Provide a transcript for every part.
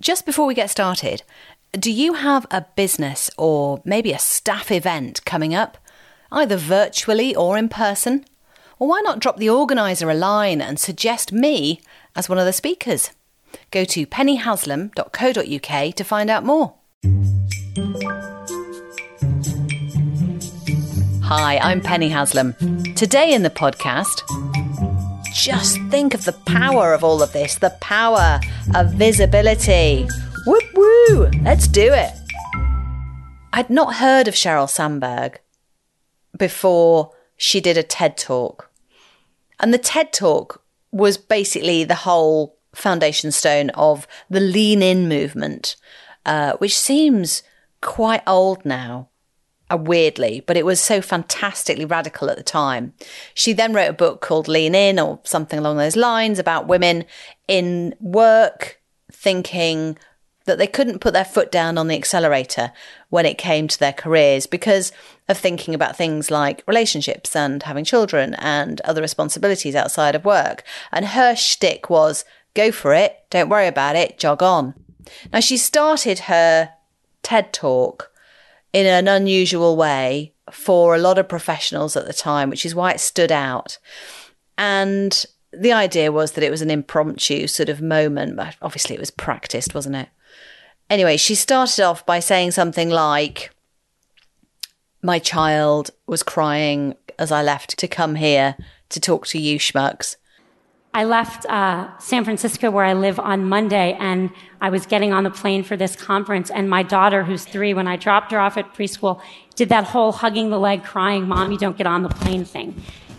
Just before we get started, do you have a business or maybe a staff event coming up, either virtually or in person? Well, why not drop the organiser a line and suggest me as one of the speakers? Go to pennyhaslam.co.uk to find out more. Hi, I'm Penny Haslam. Today in the podcast, just think of the power of all of this the power of visibility. Whoop woo! Let's do it. I'd not heard of Sheryl Sandberg before she did a TED talk. And the TED talk was basically the whole foundation stone of the lean in movement, uh, which seems quite old now Uh, weirdly, but it was so fantastically radical at the time. She then wrote a book called Lean In or something along those lines about women in work thinking that they couldn't put their foot down on the accelerator when it came to their careers because of thinking about things like relationships and having children and other responsibilities outside of work. And her shtick was go for it, don't worry about it, jog on. Now, she started her TED talk in an unusual way for a lot of professionals at the time, which is why it stood out. And the idea was that it was an impromptu sort of moment, but obviously it was practiced, wasn't it? Anyway, she started off by saying something like, My child was crying as I left to come here to talk to you schmucks. I left uh, San Francisco, where I live, on Monday, and I was getting on the plane for this conference. And my daughter, who's three, when I dropped her off at preschool, did that whole hugging the leg, crying, "Mom, you don't get on the plane" thing.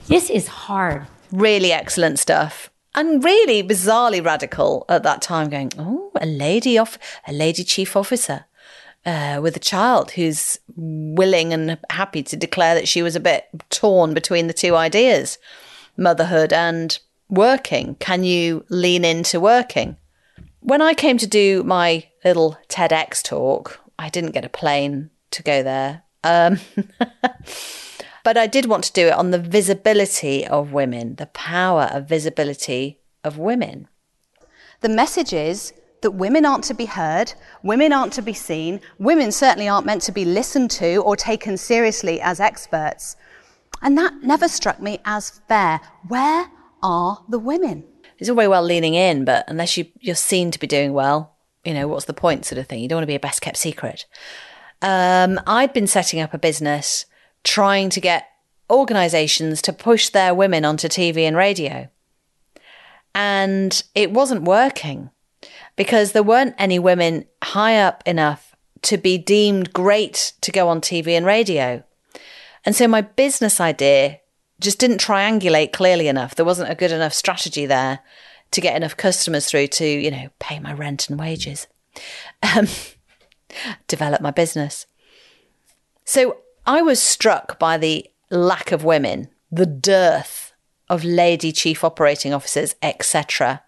This is hard. Really excellent stuff, and really bizarrely radical at that time. Going, oh, a lady off, a lady chief officer. Uh, with a child who's willing and happy to declare that she was a bit torn between the two ideas motherhood and working? Can you lean into working? When I came to do my little TEDx talk, I didn't get a plane to go there. Um, but I did want to do it on the visibility of women, the power of visibility of women. The message is that women aren't to be heard, women aren't to be seen, women certainly aren't meant to be listened to or taken seriously as experts. And that never struck me as fair. Where are the women. It's all very well leaning in, but unless you, you're seen to be doing well, you know, what's the point sort of thing? You don't want to be a best kept secret. Um, I'd been setting up a business trying to get organizations to push their women onto TV and radio. And it wasn't working because there weren't any women high up enough to be deemed great to go on TV and radio. And so my business idea just didn't triangulate clearly enough. There wasn't a good enough strategy there to get enough customers through to, you know, pay my rent and wages, um, develop my business. So I was struck by the lack of women, the dearth of lady chief operating officers, etc.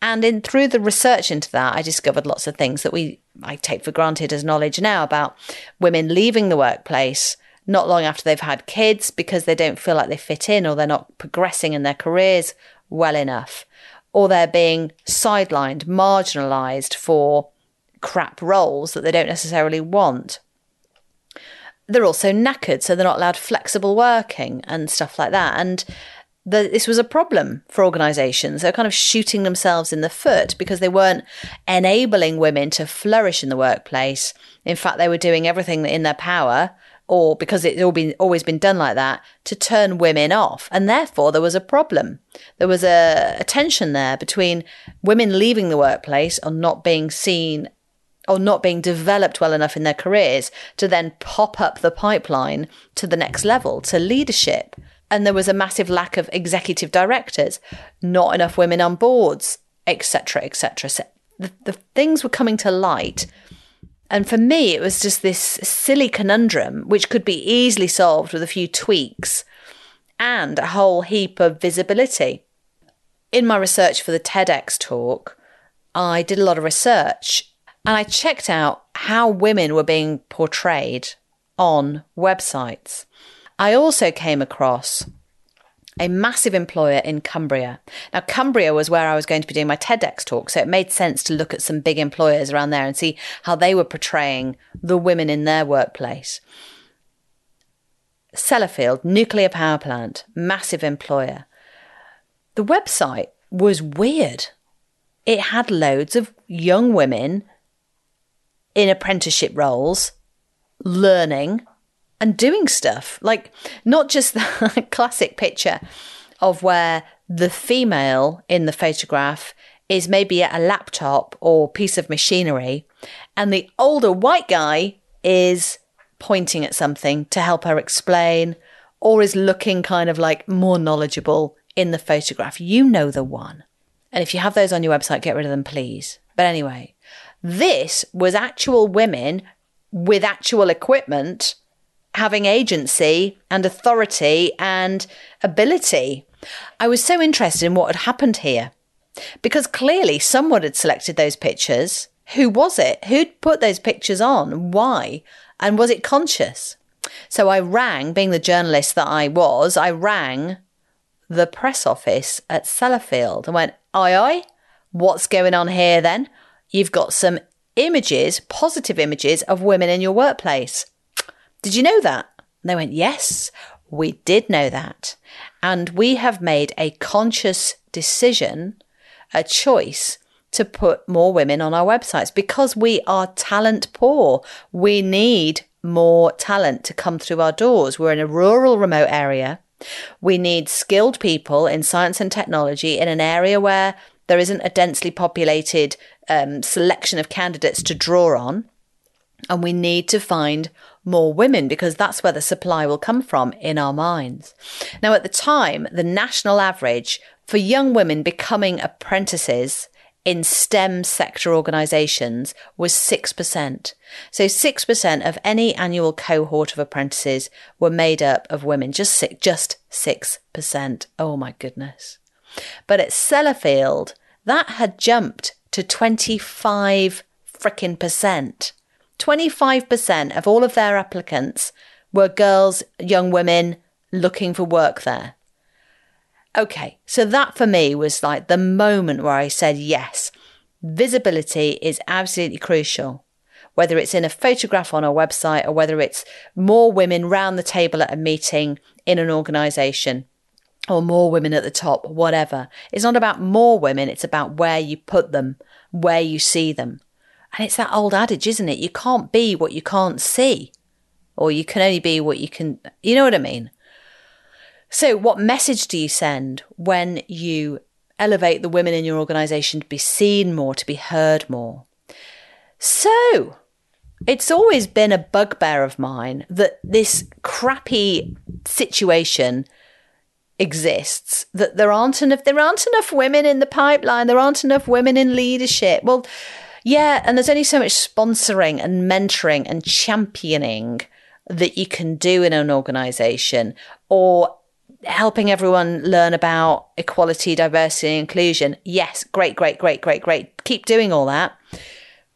And in through the research into that, I discovered lots of things that we I take for granted as knowledge now about women leaving the workplace not long after they've had kids because they don't feel like they fit in or they're not progressing in their careers well enough, or they're being sidelined, marginalized for crap roles that they don't necessarily want. They're also knackered, so they're not allowed flexible working and stuff like that. And the, this was a problem for organizations. They're kind of shooting themselves in the foot because they weren't enabling women to flourish in the workplace. In fact, they were doing everything in their power or because it's all been always been done like that to turn women off. And therefore there was a problem. There was a, a tension there between women leaving the workplace or not being seen or not being developed well enough in their careers to then pop up the pipeline to the next level to leadership. And there was a massive lack of executive directors not enough women on boards etc etc so the, the things were coming to light and for me, it was just this silly conundrum, which could be easily solved with a few tweaks and a whole heap of visibility. In my research for the TEDx talk, I did a lot of research and I checked out how women were being portrayed on websites. I also came across a massive employer in Cumbria. Now, Cumbria was where I was going to be doing my TEDx talk, so it made sense to look at some big employers around there and see how they were portraying the women in their workplace. Sellafield, nuclear power plant, massive employer. The website was weird. It had loads of young women in apprenticeship roles learning and doing stuff. Like, not just the classic picture of where the female in the photograph is maybe at a laptop or piece of machinery, and the older white guy is pointing at something to help her explain or is looking kind of like more knowledgeable in the photograph. You know the one. And if you have those on your website, get rid of them, please. But anyway, this was actual women with actual equipment having agency and authority and ability. I was so interested in what had happened here because clearly someone had selected those pictures. Who was it? Who'd put those pictures on? Why? And was it conscious? So I rang, being the journalist that I was, I rang the press office at Sellafield and went, Oi, oi, what's going on here then? You've got some images, positive images of women in your workplace. Did you know that? And they went, Yes, we did know that. And we have made a conscious decision, a choice to put more women on our websites because we are talent poor. We need more talent to come through our doors. We're in a rural, remote area. We need skilled people in science and technology in an area where there isn't a densely populated um, selection of candidates to draw on. And we need to find more women because that's where the supply will come from in our minds. Now, at the time, the national average for young women becoming apprentices in STEM sector organisations was 6%. So 6% of any annual cohort of apprentices were made up of women, just, six, just 6%. Oh my goodness. But at Sellafield, that had jumped to 25 frickin' percent. 25% of all of their applicants were girls, young women looking for work there. Okay, so that for me was like the moment where I said, yes, visibility is absolutely crucial. Whether it's in a photograph on a website or whether it's more women round the table at a meeting in an organization or more women at the top, whatever. It's not about more women, it's about where you put them, where you see them. And it's that old adage, isn't it? You can't be what you can't see, or you can only be what you can, you know what I mean? So, what message do you send when you elevate the women in your organization to be seen more, to be heard more? So, it's always been a bugbear of mine that this crappy situation exists that there aren't enough there aren't enough women in the pipeline there aren't enough women in leadership well yeah and there's only so much sponsoring and mentoring and championing that you can do in an organization or helping everyone learn about equality, diversity, inclusion. Yes, great, great, great, great, great. Keep doing all that.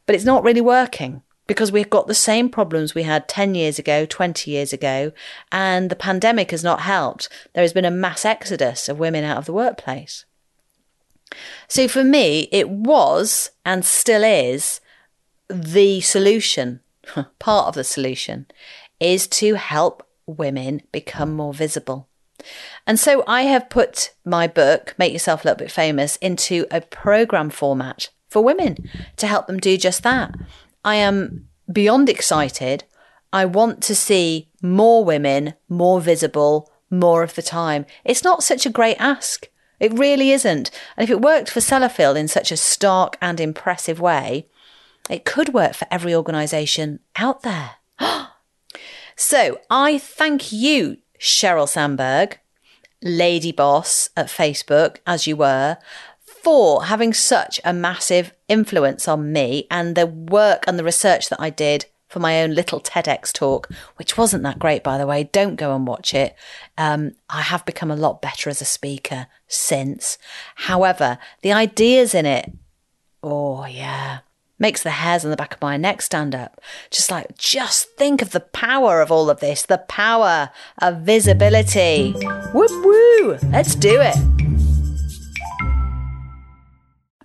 But it's not really working because we've got the same problems we had 10 years ago, 20 years ago, and the pandemic has not helped. There has been a mass exodus of women out of the workplace. So for me, it was and still is the solution, part of the solution, is to help women become more visible. And so I have put my book, Make Yourself a Little Bit Famous, into a program format for women to help them do just that. I am beyond excited. I want to see more women more visible more of the time. It's not such a great ask. It really isn't. And if it worked for Sellafield in such a stark and impressive way, it could work for every organisation out there. so I thank you Sheryl Sandberg, Lady Boss at Facebook, as you were, for having such a massive influence on me and the work and the research that I did for my own little TEDx talk, which wasn't that great, by the way. Don't go and watch it. Um, I have become a lot better as a speaker since. However, the ideas in it, oh, yeah, makes the hairs on the back of my neck stand up. Just like, just think of the power of all of this, the power of visibility. Whoop woo, let's do it.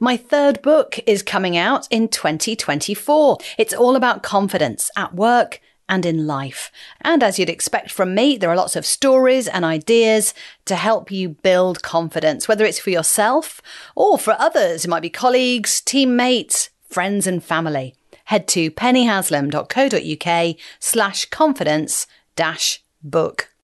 My third book is coming out in 2024. It's all about confidence at work and in life. And as you'd expect from me, there are lots of stories and ideas to help you build confidence, whether it's for yourself or for others. It might be colleagues, teammates, friends and family. Head to pennyhaslam.co.uk slash confidence dash book.